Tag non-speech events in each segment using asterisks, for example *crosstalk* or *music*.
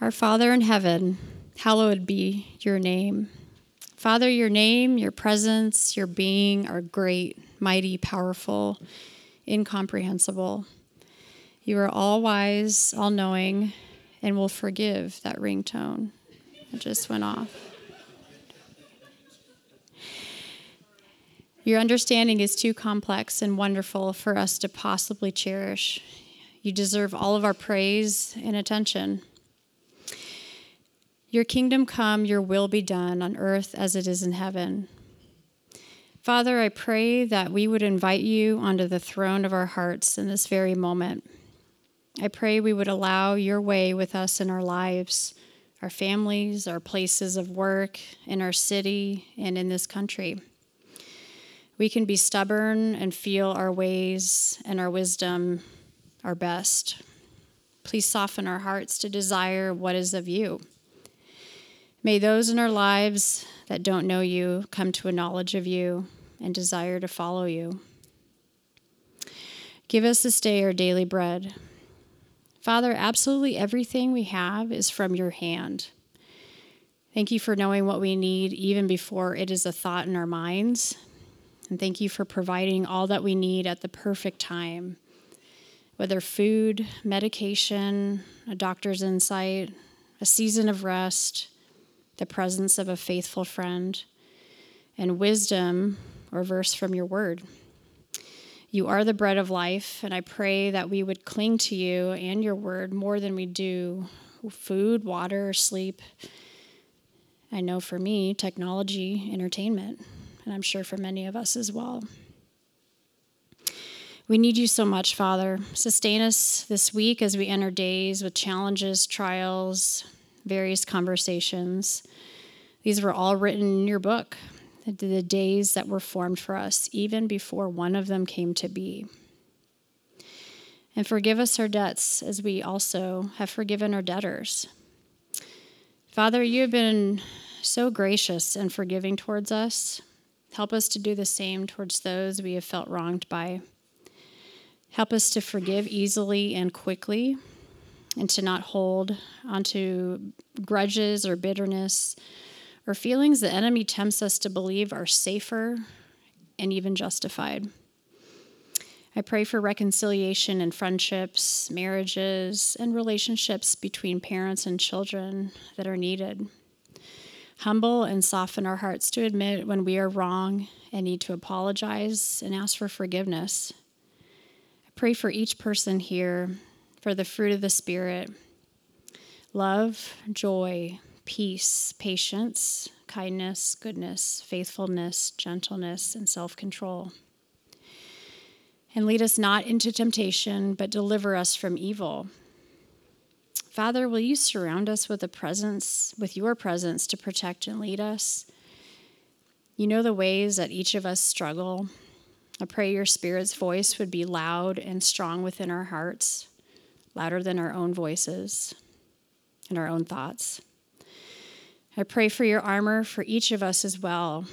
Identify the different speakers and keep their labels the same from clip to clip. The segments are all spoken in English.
Speaker 1: Our Father in heaven, hallowed be your name. Father, your name, your presence, your being are great, mighty, powerful, incomprehensible. You are all wise, all knowing, and will forgive that ringtone that just went off. Your understanding is too complex and wonderful for us to possibly cherish. You deserve all of our praise and attention. Your kingdom come, your will be done on earth as it is in heaven. Father, I pray that we would invite you onto the throne of our hearts in this very moment. I pray we would allow your way with us in our lives, our families, our places of work, in our city, and in this country. We can be stubborn and feel our ways and our wisdom our best. Please soften our hearts to desire what is of you. May those in our lives that don't know you come to a knowledge of you and desire to follow you. Give us this day our daily bread. Father, absolutely everything we have is from your hand. Thank you for knowing what we need even before it is a thought in our minds. And thank you for providing all that we need at the perfect time, whether food, medication, a doctor's insight, a season of rest the presence of a faithful friend, and wisdom or verse from your word. You are the bread of life, and I pray that we would cling to you and your word more than we do food, water, sleep. I know for me, technology, entertainment, and I'm sure for many of us as well. We need you so much, Father. Sustain us this week as we enter days with challenges, trials, various conversations. These were all written in your book, the days that were formed for us, even before one of them came to be. And forgive us our debts as we also have forgiven our debtors. Father, you have been so gracious and forgiving towards us. Help us to do the same towards those we have felt wronged by. Help us to forgive easily and quickly and to not hold onto grudges or bitterness or feelings the enemy tempts us to believe are safer and even justified. I pray for reconciliation in friendships, marriages, and relationships between parents and children that are needed. Humble and soften our hearts to admit when we are wrong and need to apologize and ask for forgiveness. I pray for each person here for the fruit of the Spirit love, joy, peace, patience, kindness, goodness, faithfulness, gentleness, and self control. And lead us not into temptation, but deliver us from evil. Father, will you surround us with a presence, with your presence to protect and lead us? You know the ways that each of us struggle. I pray your Spirit's voice would be loud and strong within our hearts louder than our own voices and our own thoughts. I pray for your armor for each of us as well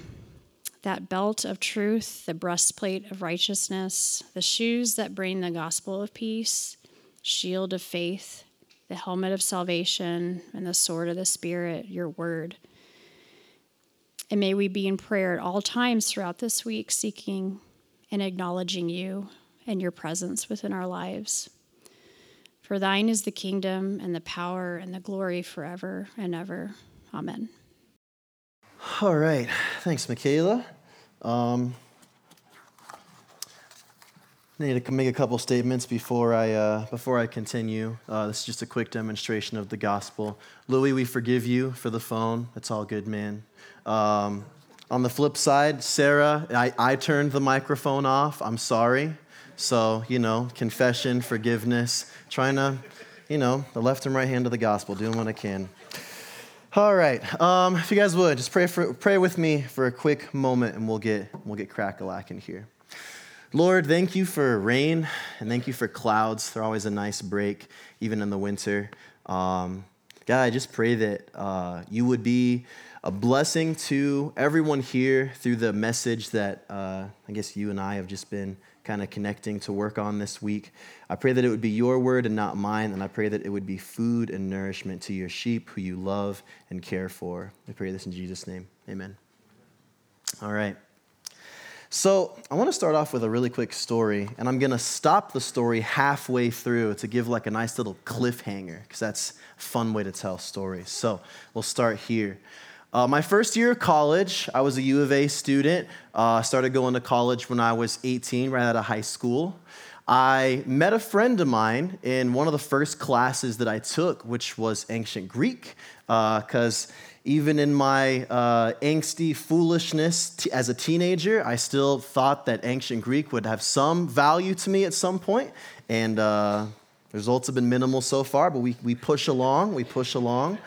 Speaker 1: that belt of truth, the breastplate of righteousness, the shoes that bring the gospel of peace, shield of faith, the helmet of salvation, and the sword of the Spirit, your word. And may we be in prayer at all times throughout this week, seeking and acknowledging you and your presence within our lives. For thine is the kingdom and the power and the glory forever and ever. Amen.
Speaker 2: All right. Thanks, Michaela. Um, I need to make a couple statements before I, uh, before I continue. Uh, this is just a quick demonstration of the gospel. Louis, we forgive you for the phone. It's all good, man. Um, on the flip side, Sarah, I, I turned the microphone off. I'm sorry. So, you know, confession, forgiveness, trying to you know, the left and right hand of the gospel, doing what I can. All right. Um, if you guys would, just pray, for, pray with me for a quick moment and we'll get, we'll get crack a lack in here. Lord, thank you for rain and thank you for clouds. They're always a nice break, even in the winter. Um, God, I just pray that uh, you would be a blessing to everyone here through the message that uh, I guess you and I have just been kind of connecting to work on this week. I pray that it would be your word and not mine, and I pray that it would be food and nourishment to your sheep who you love and care for. I pray this in Jesus' name. Amen. All right. So, I want to start off with a really quick story, and I'm going to stop the story halfway through to give like a nice little cliffhanger, because that's a fun way to tell stories. So, we'll start here. Uh, my first year of college, I was a U of A student. I uh, started going to college when I was 18, right out of high school. I met a friend of mine in one of the first classes that I took, which was ancient Greek, because uh, even in my uh, angsty foolishness t- as a teenager, I still thought that ancient Greek would have some value to me at some point. And uh, results have been minimal so far, but we, we push along, we push along.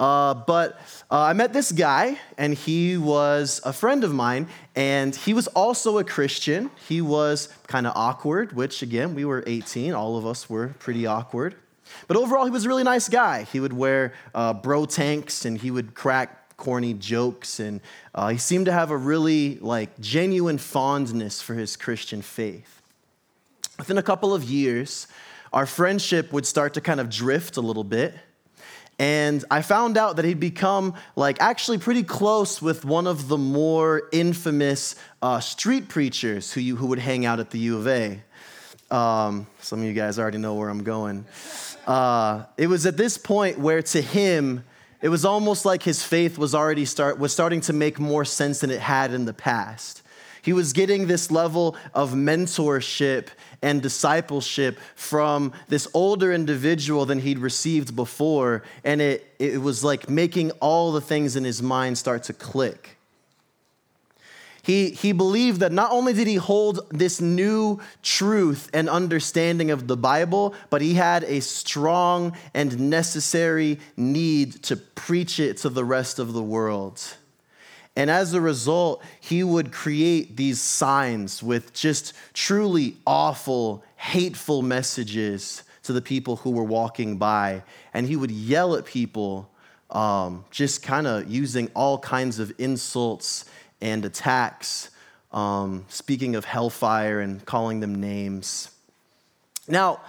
Speaker 2: Uh, but uh, I met this guy, and he was a friend of mine, and he was also a Christian. He was kind of awkward, which, again, we were 18. All of us were pretty awkward. But overall, he was a really nice guy. He would wear uh, bro tanks, and he would crack corny jokes, and uh, he seemed to have a really like genuine fondness for his Christian faith. Within a couple of years, our friendship would start to kind of drift a little bit. And I found out that he'd become like actually pretty close with one of the more infamous uh, street preachers who, you, who would hang out at the U of A. Um, some of you guys already know where I'm going. Uh, it was at this point where to him, it was almost like his faith was already start, was starting to make more sense than it had in the past. He was getting this level of mentorship and discipleship from this older individual than he'd received before. And it, it was like making all the things in his mind start to click. He, he believed that not only did he hold this new truth and understanding of the Bible, but he had a strong and necessary need to preach it to the rest of the world. And as a result, he would create these signs with just truly awful, hateful messages to the people who were walking by. And he would yell at people, um, just kind of using all kinds of insults and attacks, um, speaking of hellfire and calling them names. Now,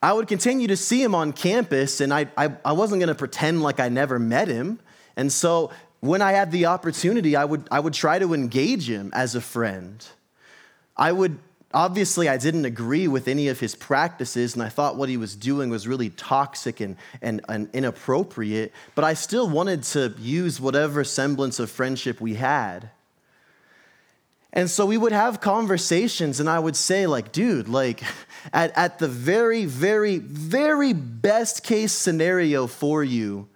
Speaker 2: I would continue to see him on campus, and I, I, I wasn't going to pretend like I never met him. And so when I had the opportunity, I would, I would try to engage him as a friend. I would, obviously, I didn't agree with any of his practices, and I thought what he was doing was really toxic and, and, and inappropriate, but I still wanted to use whatever semblance of friendship we had. And so we would have conversations, and I would say, like, dude, like, *laughs* at, at the very, very, very best case scenario for you,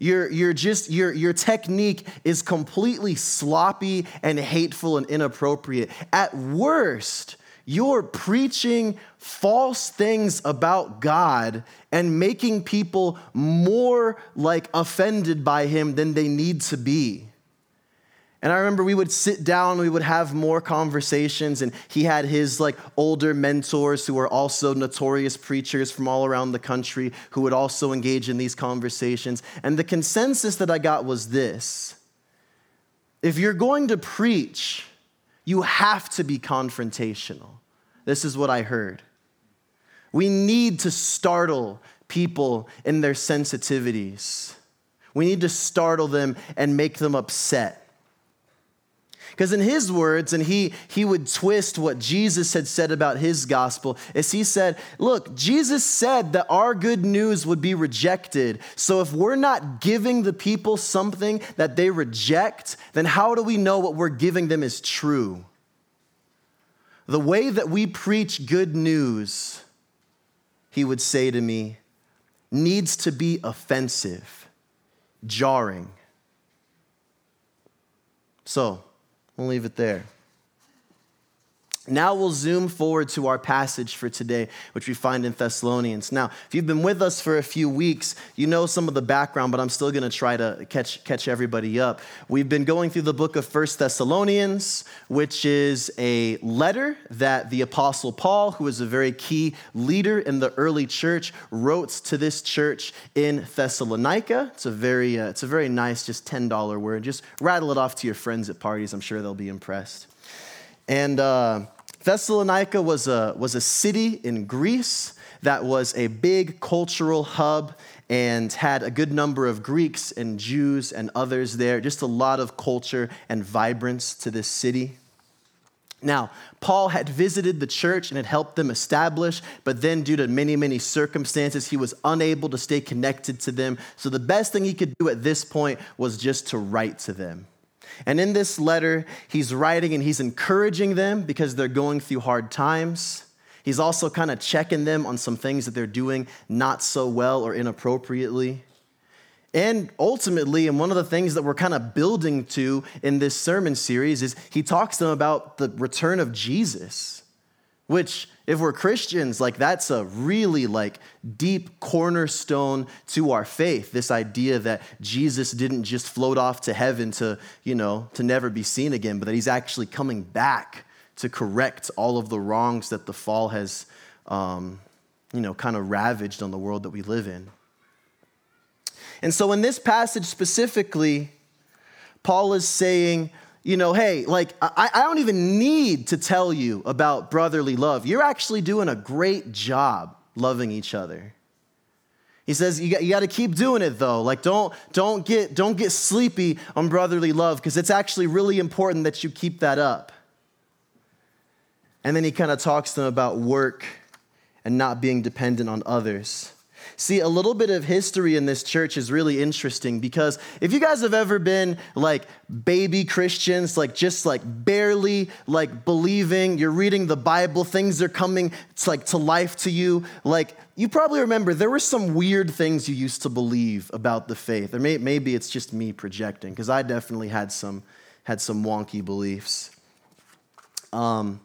Speaker 2: your, your, just, your, your technique is completely sloppy and hateful and inappropriate. At worst, you're preaching false things about God and making people more like offended by him than they need to be. And I remember we would sit down, we would have more conversations, and he had his like older mentors who were also notorious preachers from all around the country who would also engage in these conversations. And the consensus that I got was this if you're going to preach, you have to be confrontational. This is what I heard. We need to startle people in their sensitivities. We need to startle them and make them upset. Because in his words, and he, he would twist what Jesus had said about his gospel, is he said, Look, Jesus said that our good news would be rejected. So if we're not giving the people something that they reject, then how do we know what we're giving them is true? The way that we preach good news, he would say to me, needs to be offensive, jarring. So, We'll leave it there. Now we'll zoom forward to our passage for today, which we find in Thessalonians. Now, if you've been with us for a few weeks, you know some of the background, but I'm still going to try to catch, catch everybody up. We've been going through the book of First Thessalonians, which is a letter that the Apostle Paul, who was a very key leader in the early church, wrote to this church in Thessalonica. It's a very, uh, it's a very nice, just $10 word. Just rattle it off to your friends at parties. I'm sure they'll be impressed. And uh, Thessalonica was a, was a city in Greece that was a big cultural hub and had a good number of Greeks and Jews and others there. Just a lot of culture and vibrance to this city. Now, Paul had visited the church and had helped them establish, but then, due to many, many circumstances, he was unable to stay connected to them. So, the best thing he could do at this point was just to write to them. And in this letter, he's writing and he's encouraging them because they're going through hard times. He's also kind of checking them on some things that they're doing not so well or inappropriately. And ultimately, and one of the things that we're kind of building to in this sermon series is he talks to them about the return of Jesus, which if we're Christians, like that's a really like deep cornerstone to our faith. This idea that Jesus didn't just float off to heaven to, you know, to never be seen again, but that he's actually coming back to correct all of the wrongs that the fall has, um, you know, kind of ravaged on the world that we live in. And so in this passage specifically, Paul is saying, you know, hey, like, I, I don't even need to tell you about brotherly love. You're actually doing a great job loving each other. He says you got, you got to keep doing it though. Like don't don't get don't get sleepy on brotherly love because it's actually really important that you keep that up. And then he kind of talks to them about work and not being dependent on others. See, a little bit of history in this church is really interesting because if you guys have ever been like baby Christians, like just like barely like believing, you're reading the Bible, things are coming it's like to life to you, like you probably remember there were some weird things you used to believe about the faith. Or may, maybe it's just me projecting because I definitely had some had some wonky beliefs. Um,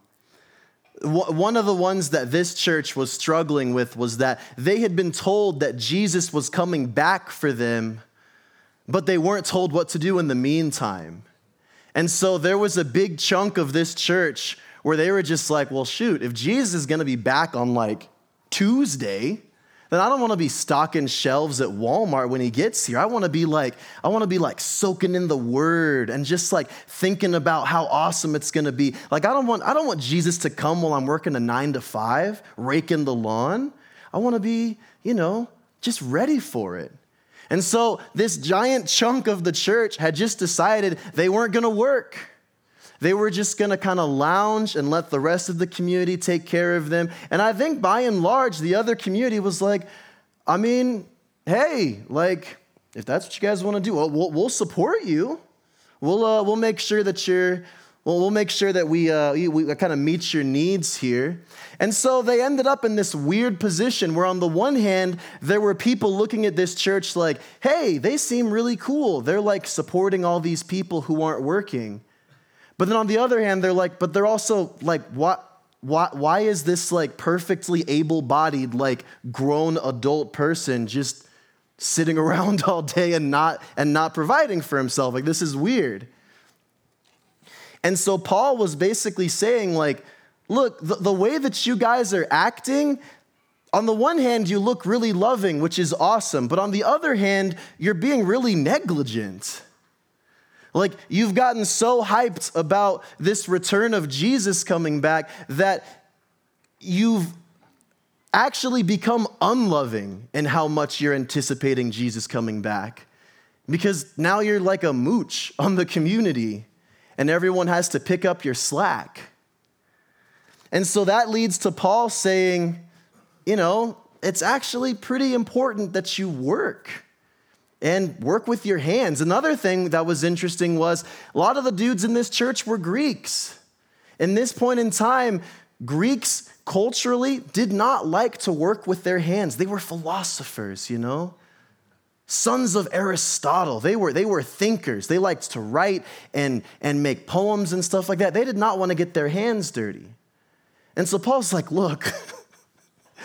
Speaker 2: one of the ones that this church was struggling with was that they had been told that Jesus was coming back for them, but they weren't told what to do in the meantime. And so there was a big chunk of this church where they were just like, well, shoot, if Jesus is going to be back on like Tuesday, then I don't want to be stocking shelves at Walmart when he gets here. I want to be like, I want to be like soaking in the word and just like thinking about how awesome it's going to be. Like I don't want I don't want Jesus to come while I'm working a 9 to 5, raking the lawn. I want to be, you know, just ready for it. And so this giant chunk of the church had just decided they weren't going to work. They were just going to kind of lounge and let the rest of the community take care of them. And I think by and large, the other community was like, I mean, hey, like, if that's what you guys want to do, well, we'll, support you. We'll, uh, we'll make sure that you're, well, we'll make sure that we, uh, we, we kind of meet your needs here. And so they ended up in this weird position where, on the one hand, there were people looking at this church like, hey, they seem really cool. They're like supporting all these people who aren't working. But then on the other hand, they're like, but they're also like, what? Why, why is this like perfectly able bodied, like grown adult person just sitting *laughs* around all day and not, and not providing for himself? Like, this is weird. And so Paul was basically saying, like, look, the, the way that you guys are acting, on the one hand, you look really loving, which is awesome. But on the other hand, you're being really negligent. Like, you've gotten so hyped about this return of Jesus coming back that you've actually become unloving in how much you're anticipating Jesus coming back. Because now you're like a mooch on the community, and everyone has to pick up your slack. And so that leads to Paul saying, you know, it's actually pretty important that you work and work with your hands. Another thing that was interesting was a lot of the dudes in this church were Greeks. In this point in time, Greeks culturally did not like to work with their hands. They were philosophers, you know? Sons of Aristotle. They were, they were thinkers. They liked to write and, and make poems and stuff like that. They did not want to get their hands dirty. And so Paul's like, look, *laughs*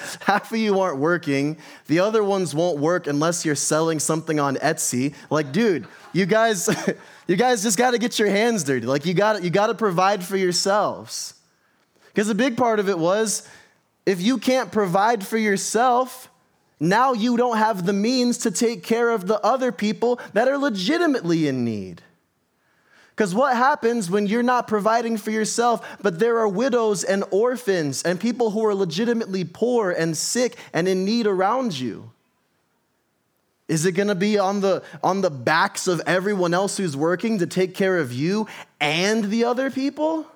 Speaker 2: *laughs* half of you aren't working. The other ones won't work unless you're selling something on Etsy. Like, dude, you guys, *laughs* you guys just got to get your hands dirty. Like, you got you got to provide for yourselves. Because a big part of it was, if you can't provide for yourself, now you don't have the means to take care of the other people that are legitimately in need. Because what happens when you're not providing for yourself, but there are widows and orphans and people who are legitimately poor and sick and in need around you? Is it going to be on the, on the backs of everyone else who's working to take care of you and the other people?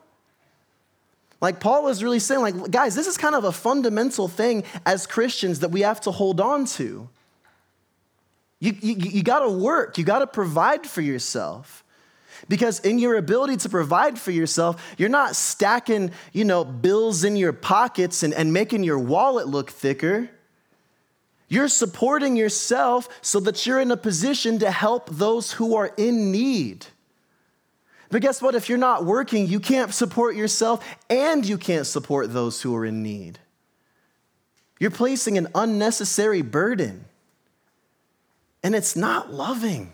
Speaker 2: Like Paul is really saying, like, guys, this is kind of a fundamental thing as Christians that we have to hold on to. You, you, you got to work, you got to provide for yourself. Because in your ability to provide for yourself, you're not stacking, you know, bills in your pockets and, and making your wallet look thicker. You're supporting yourself so that you're in a position to help those who are in need. But guess what? If you're not working, you can't support yourself and you can't support those who are in need. You're placing an unnecessary burden, and it's not loving.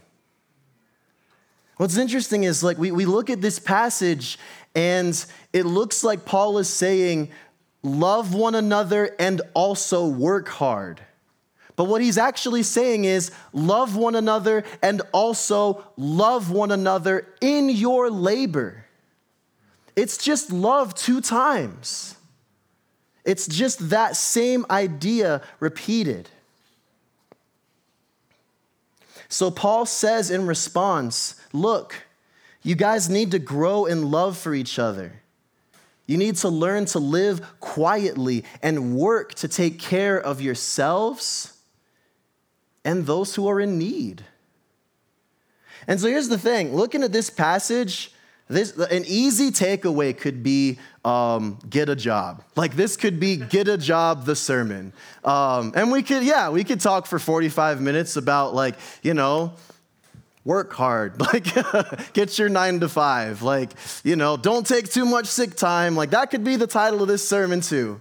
Speaker 2: What's interesting is like we, we look at this passage and it looks like Paul is saying, love one another and also work hard. But what he's actually saying is, love one another and also love one another in your labor. It's just love two times. It's just that same idea repeated. So Paul says in response, Look, you guys need to grow in love for each other. You need to learn to live quietly and work to take care of yourselves and those who are in need. And so here's the thing looking at this passage, this, an easy takeaway could be um, get a job. Like this could be get a job, the sermon. Um, and we could, yeah, we could talk for 45 minutes about like, you know, work hard *laughs* like get your nine to five like you know don't take too much sick time like that could be the title of this sermon too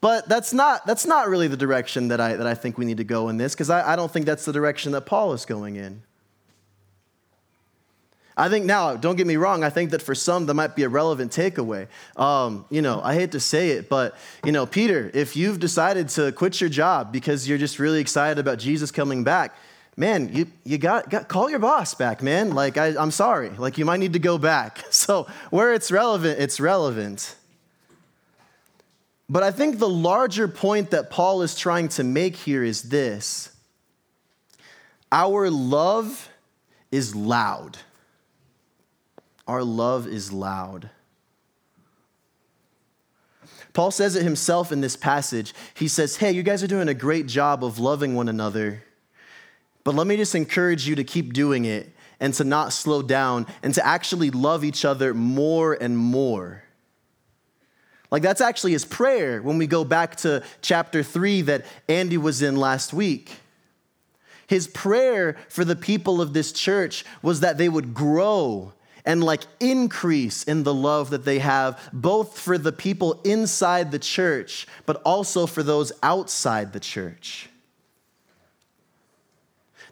Speaker 2: but that's not that's not really the direction that i that i think we need to go in this because I, I don't think that's the direction that paul is going in I think now, don't get me wrong, I think that for some that might be a relevant takeaway. Um, you know, I hate to say it, but, you know, Peter, if you've decided to quit your job because you're just really excited about Jesus coming back, man, you, you got, got call your boss back, man. Like, I, I'm sorry. Like, you might need to go back. *laughs* So, where it's relevant, it's relevant. But I think the larger point that Paul is trying to make here is this our love is loud. Our love is loud. Paul says it himself in this passage. He says, Hey, you guys are doing a great job of loving one another. But let me just encourage you to keep doing it and to not slow down and to actually love each other more and more. Like, that's actually his prayer when we go back to chapter three that Andy was in last week. His prayer for the people of this church was that they would grow and like increase in the love that they have, both for the people inside the church, but also for those outside the church.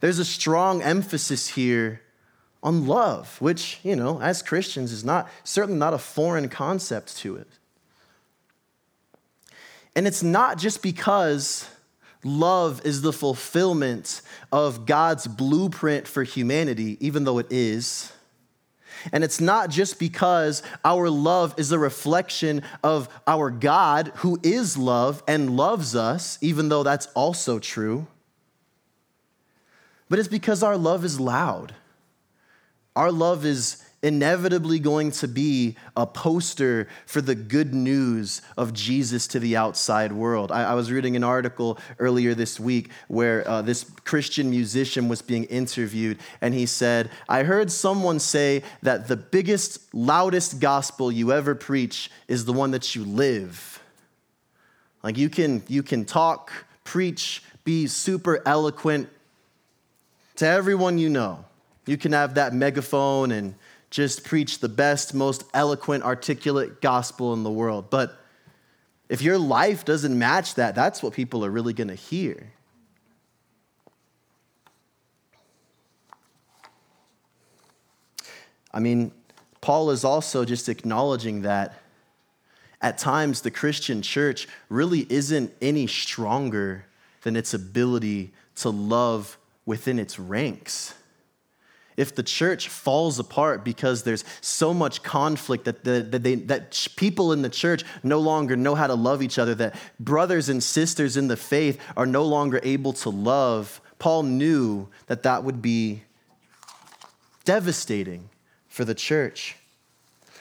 Speaker 2: There's a strong emphasis here on love, which, you know, as Christians is not certainly not a foreign concept to it. And it's not just because love is the fulfillment of God's blueprint for humanity, even though it is. And it's not just because our love is a reflection of our God who is love and loves us, even though that's also true but it's because our love is loud. Our love is inevitably going to be a poster for the good news of Jesus to the outside world. I, I was reading an article earlier this week where uh, this Christian musician was being interviewed, and he said, I heard someone say that the biggest, loudest gospel you ever preach is the one that you live. Like you can, you can talk, preach, be super eloquent, to everyone you know. You can have that megaphone and just preach the best, most eloquent, articulate gospel in the world. But If your life doesn't match that, that's what people are really going to hear. I mean, Paul is also just acknowledging that at times the Christian church really isn't any stronger than its ability to love within its ranks. If the church falls apart because there's so much conflict that, the, that, they, that people in the church no longer know how to love each other, that brothers and sisters in the faith are no longer able to love, Paul knew that that would be devastating for the church.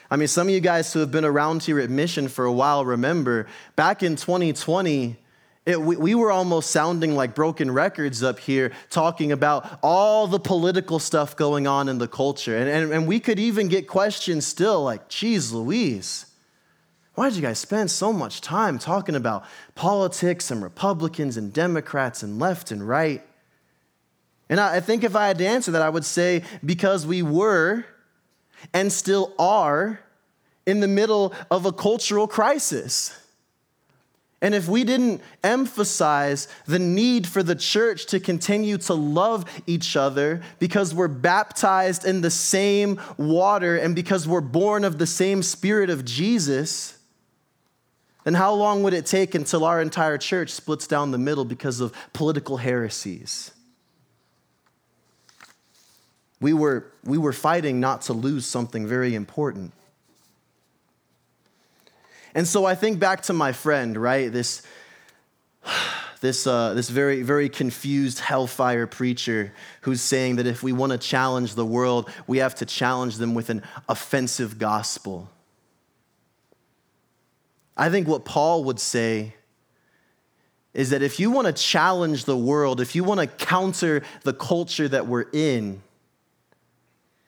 Speaker 2: I mean, some of you guys who have been around here at Mission for a while remember back in 2020, it, we, we were almost sounding like broken records up here, talking about all the political stuff going on in the culture. And, and, and we could even get questions still like, geez, Louise, why did you guys spend so much time talking about politics and Republicans and Democrats and left and right? And I, I think if I had to answer that, I would say because we were and still are in the middle of a cultural crisis. And if we didn't emphasize the need for the church to continue to love each other because we're baptized in the same water and because we're born of the same spirit of Jesus, then how long would it take until our entire church splits down the middle because of political heresies? We were, we were fighting not to lose something very important. And so I think back to my friend, right? This, this, uh, this very, very confused hellfire preacher who's saying that if we want to challenge the world, we have to challenge them with an offensive gospel. I think what Paul would say is that if you want to challenge the world, if you want to counter the culture that we're in,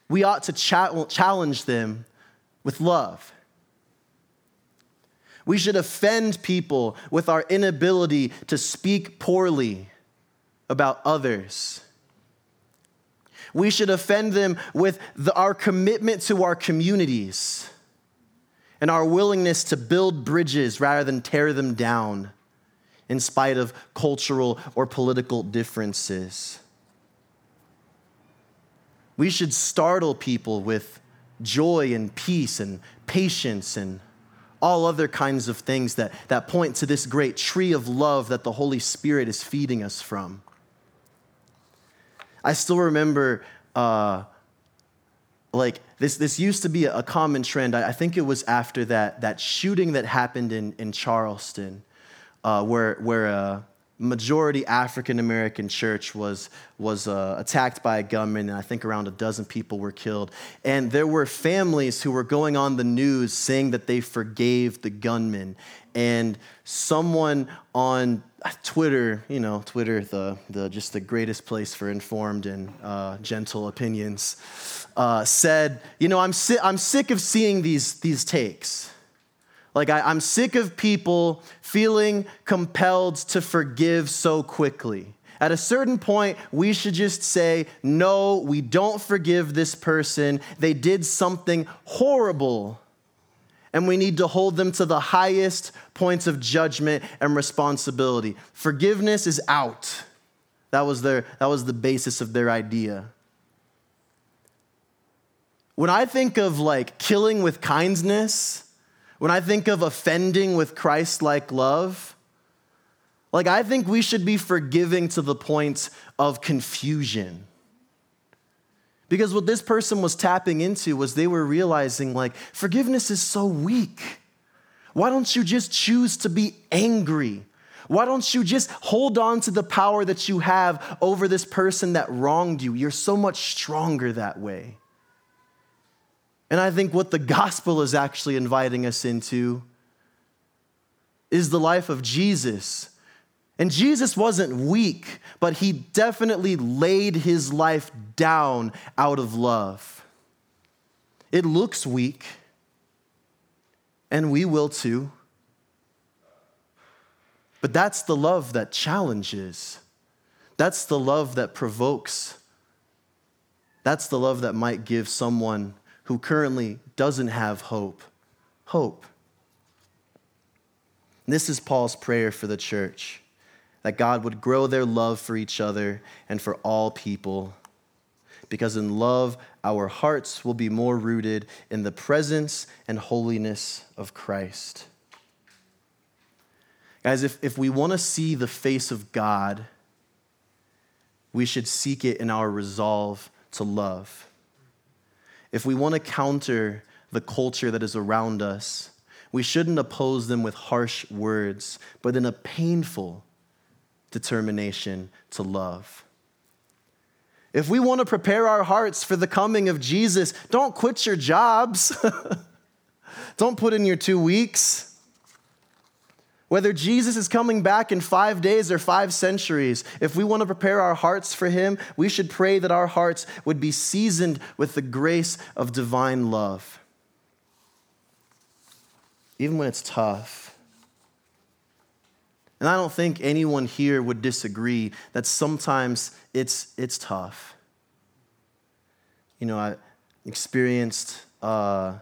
Speaker 2: we ought to challenge them with love. We should offend people with our inability to speak poorly about others. We should offend them with the, our commitment to our communities and our willingness to build bridges rather than tear them down in spite of cultural or political differences. We should startle people with joy and peace and patience and all other kinds of things that, that point to this great tree of love that the Holy Spirit is feeding us from. I still remember, uh, like, this, this used to be a common trend. I, I, think it was after that, that shooting that happened in, in Charleston, uh, where, where uh, majority African American church was, was uh, attacked by a gunman, and I think around a dozen people were killed. And there were families who were going on the news saying that they forgave the gunman. And someone on Twitter, you know, Twitter, the, the just the greatest place for informed and uh, gentle opinions, uh, said, you know, I'm, si- I'm sick of seeing these, these takes. Like, I, am sick of people feeling compelled to forgive so quickly. At a certain point, we should just say, no, we don't forgive this person. They did something horrible. And we need to hold them to the highest points of judgment and responsibility. Forgiveness is out. That was, their, that was the basis of their idea. When I think of like killing with kindness, when I think of offending with Christ like love, like I think we should be forgiving to the point of confusion. Because what this person was tapping into was they were realizing, like, forgiveness is so weak. Why don't you just choose to be angry? Why don't you just hold on to the power that you have over this person that wronged you? You're so much stronger that way. And I think what the gospel is actually inviting us into is the life of Jesus. And Jesus wasn't weak, but he definitely laid his life down out of love. It looks weak, and we will too. But that's the love that challenges. That's the love that provokes. That's the love that might give someone who currently doesn't have hope hope. This is Paul's prayer for the church that God would grow their love for each other and for all people. Because in love, our hearts will be more rooted in the presence and holiness of Christ. Guys, if, if we want to see the face of God, we should seek it in our resolve to love. If we want to counter the culture that is around us, we shouldn't oppose them with harsh words, but in a painful determination to love. If we want to prepare our hearts for the coming of Jesus, don't quit your jobs. *laughs* don't put in your two weeks. Whether Jesus is coming back in five days or five centuries, if we want to prepare our hearts for him, we should pray that our hearts would be seasoned with the grace of divine love. Even when it's tough. And I don't think anyone here would disagree that sometimes it's, it's tough. You know, I experienced. Uh,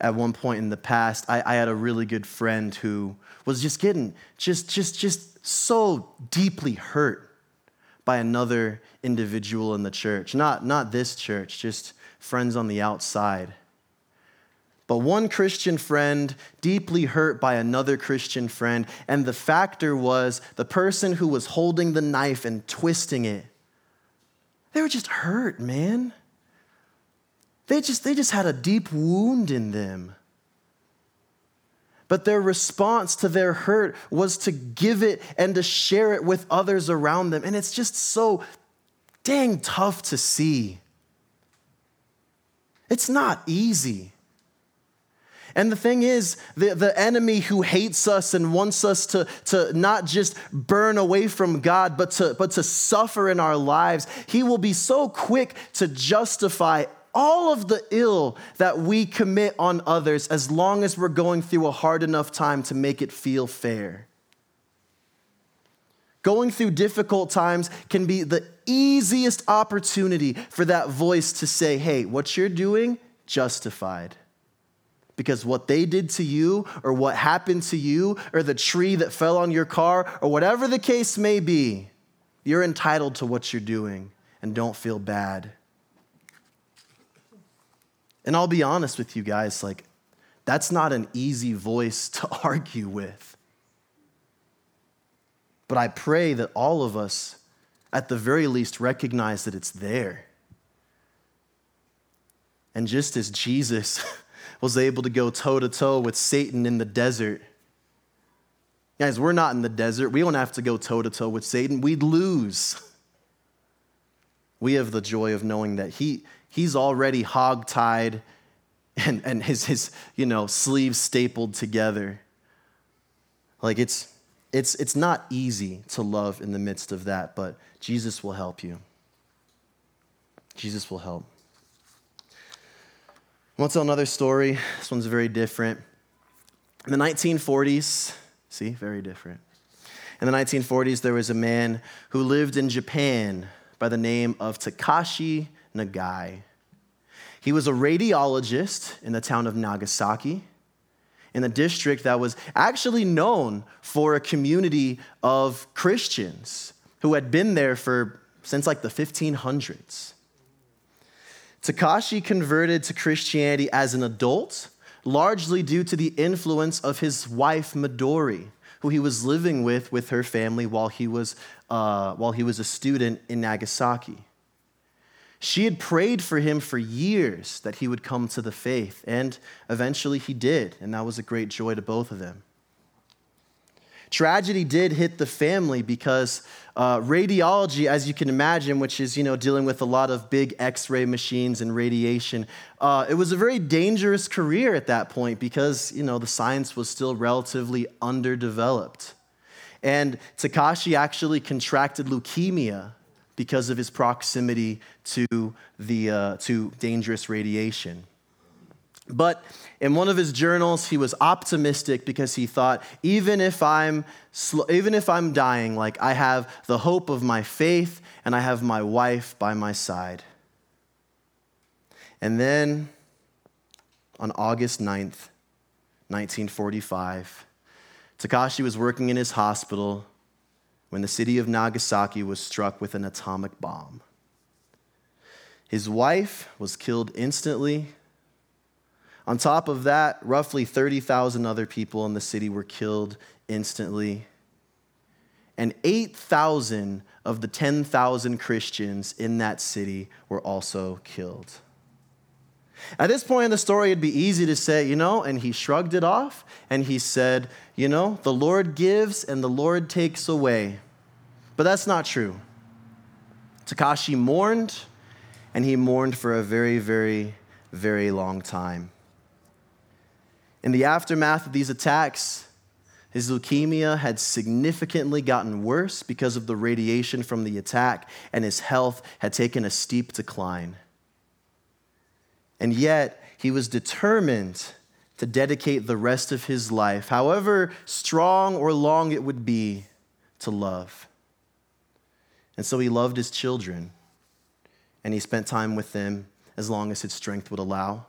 Speaker 2: at one point in the past, I, I, had a really good friend who was just getting just just just so deeply hurt by another individual in the church. Not not this church, just friends on the outside. But one Christian friend deeply hurt by another Christian friend, and the factor was the person who was holding the knife and twisting it. They were just hurt, man. They just, they just had a deep wound in them. But their response to their hurt was to give it and to share it with others around them. And it's just so dang tough to see. It's not easy. And the thing is, the, the enemy who hates us and wants us to, to not just burn away from God, but to, but to suffer in our lives, he will be so quick to justify all of the ill that we commit on others as long as we're going through a hard enough time to make it feel fair. Going through difficult times can be the easiest opportunity for that voice to say, hey, what you're doing, justified. Because what they did to you, or what happened to you, or the tree that fell on your car, or whatever the case may be, you're entitled to what you're doing and don't feel bad. And I'll be honest with you guys, like, that's not an easy voice *laughs* to argue with. But I pray that all of us, at the very least, recognize that it's there. And just as Jesus *laughs* was able to go toe to toe with Satan in the desert, guys, we're not in the desert. We don't have to go toe to toe with Satan. We'd lose. *laughs* We have the joy of knowing that he, he's already hogtied and, and his, his you know, sleeves stapled together. Like it's, it's, it's not easy to love in the midst of that, but Jesus will help you. Jesus will help. I want to tell another story. This one's very different. In the 1940s, see, very different. In the 1940s, there was a man who lived in Japan by the name of Takashi Nagai. He was a radiologist in the town of Nagasaki, in a district that was actually known for a community of Christians who had been there for since like the 1500s. Takashi converted to Christianity as an adult, largely due to the influence of his wife Midori, who he was living with with her family while he was, uh, while he was a student in Nagasaki. She had prayed for him for years that he would come to the faith, and eventually he did, and that was a great joy to both of them. Tragedy did hit the family because uh, radiology, as you can imagine, which is you know dealing with a lot of big X-ray machines and radiation, uh, it was a very dangerous career at that point because you know the science was still relatively underdeveloped. And Takashi actually contracted leukemia because of his proximity to, the, uh, to dangerous radiation. But in one of his journals, he was optimistic because he thought, even if I'm, sl- even if I'm dying, like I have the hope of my faith and I have my wife by my side. And then on August 9th, 1945, Takashi was working in his hospital when the city of Nagasaki was struck with an atomic bomb. His wife was killed instantly. On top of that, roughly 30,000 other people in the city were killed instantly. And 8,000 of the 10,000 Christians in that city were also killed. At this point in the story, it'd be easy to say, you know, and he shrugged it off and he said, you know, the Lord gives and the Lord takes away. But that's not true. Takashi mourned, and he mourned for a very, very, very long time. In the aftermath of these attacks, his leukemia had significantly gotten worse because of the radiation from the attack, and his health had taken a steep decline. And yet, he was determined to dedicate the rest of his life, however strong or long it would be, to love. And so he loved his children, and he spent time with them as long as his strength would allow.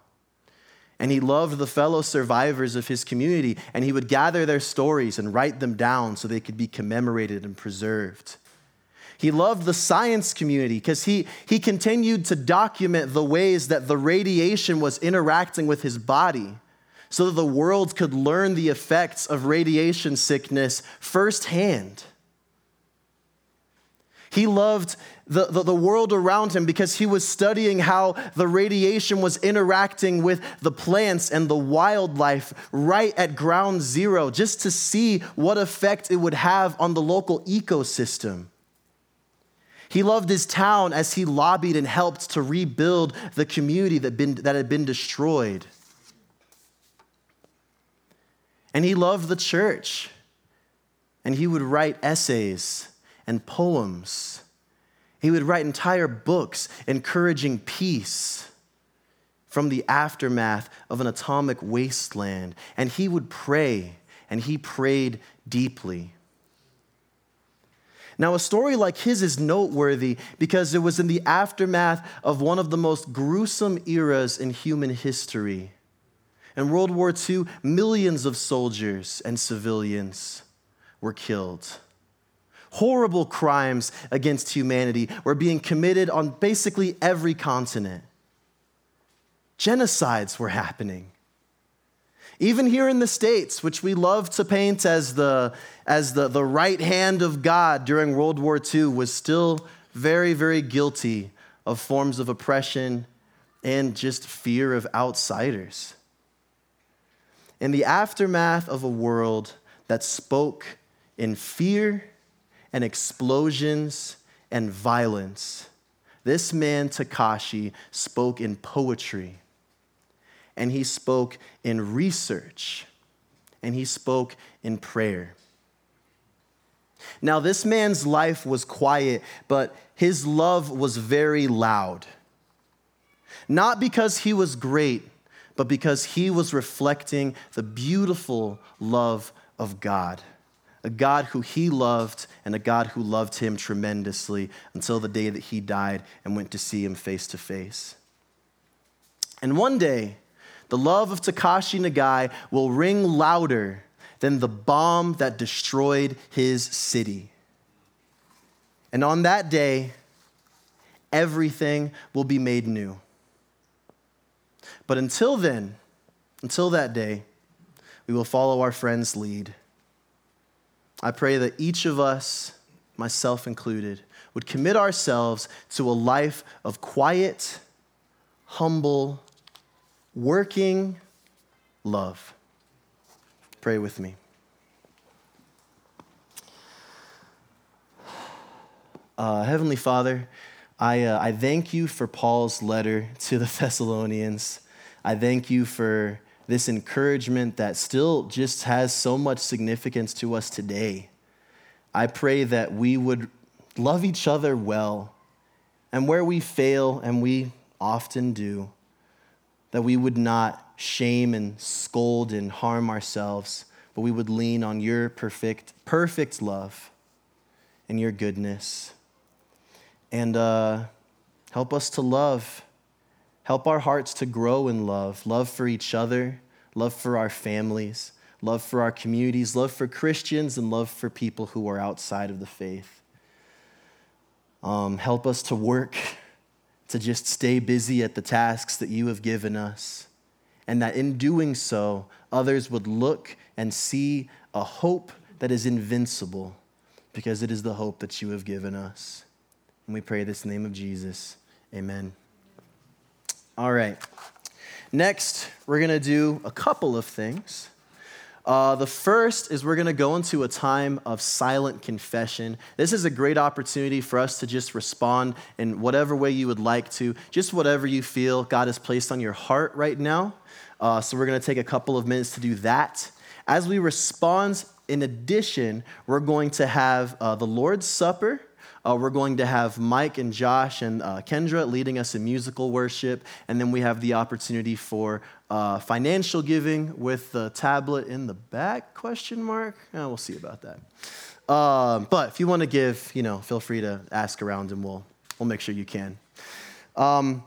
Speaker 2: And he loved the fellow survivors of his community, and he would gather their stories and write them down so they could be commemorated and preserved. He loved the science community because he, he continued to document the ways that the radiation was interacting with his body so that the world could learn the effects of radiation sickness firsthand. He loved the, the, the, world around him because he was studying how the radiation was interacting with the plants and the wildlife right at ground zero, just to see what effect it would have on the local ecosystem. He loved his town as he lobbied and helped to rebuild the community that, been, that had been destroyed. And he loved the church. And he would write essays and poems. He would write entire books encouraging peace from the aftermath of an atomic wasteland. And he would pray, and he prayed deeply. Now, a story like his is noteworthy because it was in the aftermath of one of the most gruesome eras in human history. In World War II, millions of soldiers and civilians were killed horrible crimes against humanity were being committed on basically every continent. Genocides were happening. Even here in the States, which we love to paint as the, as the, the right hand of God during World War II, was still very, very guilty of forms of oppression and just fear of outsiders. In the aftermath of a world that spoke in fear and explosions and violence. This man, Takashi, spoke in poetry, and he spoke in research, and he spoke in prayer. Now, this man's life was quiet, but his love was very loud. Not because he was great, but because he was reflecting the beautiful love of God a God who he loved and a God who loved him tremendously until the day that he died and went to see him face to face. And one day, the love of Takashi Nagai will ring louder than the bomb that destroyed his city. And on that day, everything will be made new. But until then, until that day, we will follow our friend's lead. I pray that each of us, myself included, would commit ourselves to a life of quiet, humble, working love. Pray with me. Uh, Heavenly Father, I, uh, I thank you for Paul's letter to the *laughs* Thessalonians. I thank you for this encouragement that still just has so much significance to us today. I pray that we would love each other well, and where we fail, and we often do, that we would not shame and scold and harm ourselves, but we would lean on your perfect, perfect love and your goodness. And uh, help us to love. Help our hearts to grow in love. Love for each other, love for our families, love for our communities, love for Christians, and love for people who are outside of the faith. Um, help us to work, to just stay busy at the tasks that you have given us, and that in doing so, others would look and see a hope that is invincible because it is the hope that you have given us. And we pray this in the name of Jesus. Amen. All right. Next, we're going to do a couple of things. Uh, the first is we're going to go into a time of silent confession. This is a great opportunity for us to just respond in whatever way you would like to, just whatever you feel God has placed on your heart right now. Uh, so we're going to take a couple of minutes to do that. As we respond, in addition, we're going to have uh, the Lord's Supper. Uh, we're going to have Mike and Josh and uh, Kendra leading us in musical worship, and then we have the opportunity for uh, financial giving with the tablet in the back? Question mark. we'll see about that. Um, but if you want to give, you know, feel free to ask around, and we'll we'll make sure you can. Um,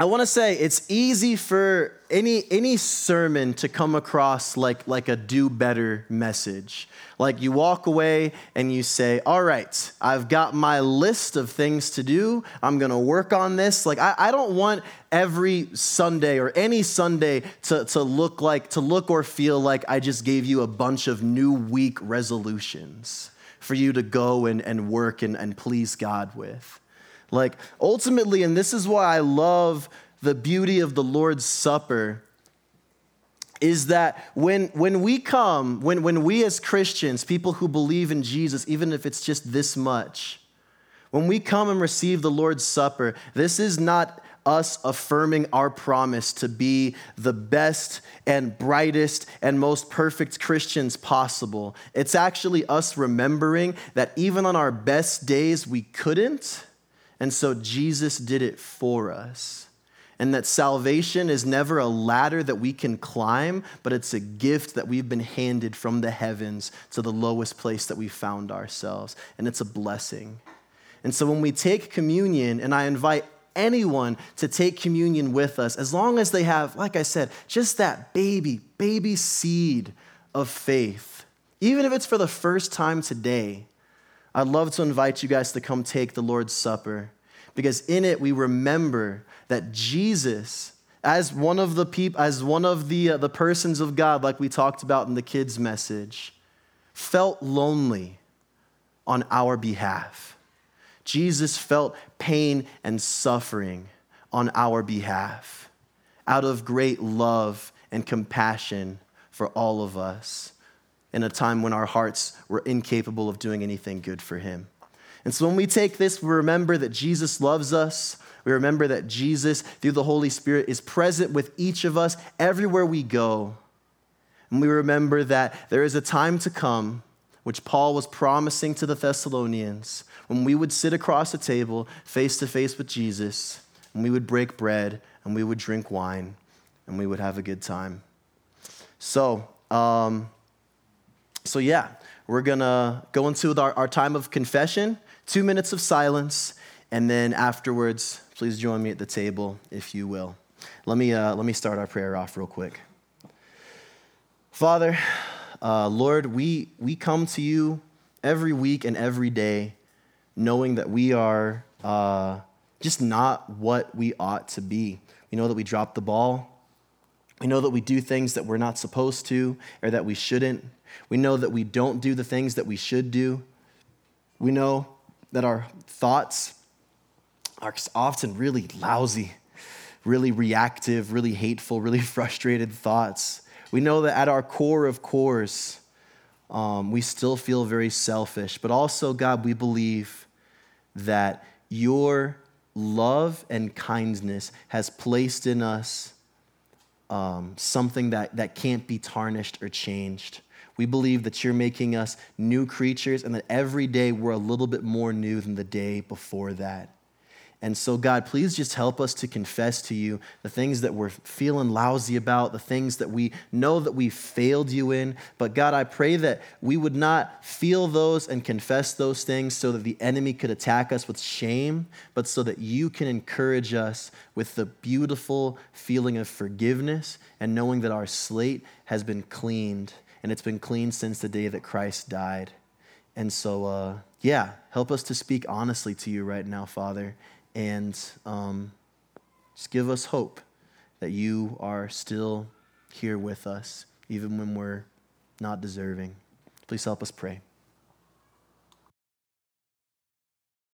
Speaker 2: I want to say it's easy for any any sermon to come across like like a do better message. Like you walk away and you say, "All right, I've got my list of things to do. I'm to work on this." Like I, I don't want every Sunday or any Sunday to, to look like to look or feel like I just gave you a bunch of new week resolutions for you to go and, and work and, and please God with. Like, ultimately, and this is why I love the beauty of the Lord's Supper, is that when, when we come, when, when we as Christians, people who believe in Jesus, even if it's just this much, when we come and receive the Lord's Supper, this is not us affirming our promise to be the best and brightest and most perfect Christians possible. It's actually us remembering that even on our best days, we couldn't and so Jesus did it for us. And that salvation is never a ladder that we can climb, but it's a gift that we've been handed from the heavens to the lowest place that we found ourselves. And it's a blessing. And so when we take communion, and I invite anyone to take communion with us, as long as they have, like I said, just that baby, baby seed of faith, even if it's for the first time today, I'd love to invite you guys to come take the Lord's Supper because in it we remember that Jesus, as one of the people, as one of the, uh, the persons of God, like we talked about in the kids' message, felt lonely on our behalf. Jesus felt pain and suffering on our behalf out of great love and compassion for all of us in a time when our hearts were incapable of doing anything good for him. And so when we take this, we remember that Jesus loves us. We remember that Jesus, through the Holy Spirit, is present with each of us everywhere we go. And we remember that there is a time to come, which Paul was promising to the Thessalonians, when we would sit across a table face to face with Jesus, and we would break bread, and we would drink wine, and we would have a good time. So, um, so, yeah, we're going to go into our, our time of confession, two minutes of silence, and then afterwards, please join me at the table if you will. Let me, uh, let me start our prayer off real quick. Father, uh, Lord, we, we come to you every week and every day knowing that we are uh, just not what we ought to be. We know that we drop the ball. We know that we do things that we're not supposed to or that we shouldn't. We know that we don't do the things that we should do. We know that our thoughts are often really lousy, really reactive, really hateful, really *laughs* frustrated thoughts. We know that at our core of cores, um, we still feel very selfish. But also, God, we believe that your love and kindness has placed in us um, something that, that can't be tarnished or changed. We believe that you're making us new creatures and that every day we're a little bit more new than the day before that. And so, God, please just help us to confess to you the things that we're feeling lousy about, the things that we know that we failed you in. But, God, I pray that we would not feel those and confess those things so that the enemy could attack us with shame, but so that you can encourage us with the beautiful feeling of forgiveness and knowing that our slate has been cleaned, and it's been clean since the day that Christ died. And so, uh, yeah, help us to speak honestly to you right now, Father and um, just give us hope that you are still here with us, even when we're not deserving. Please help us pray.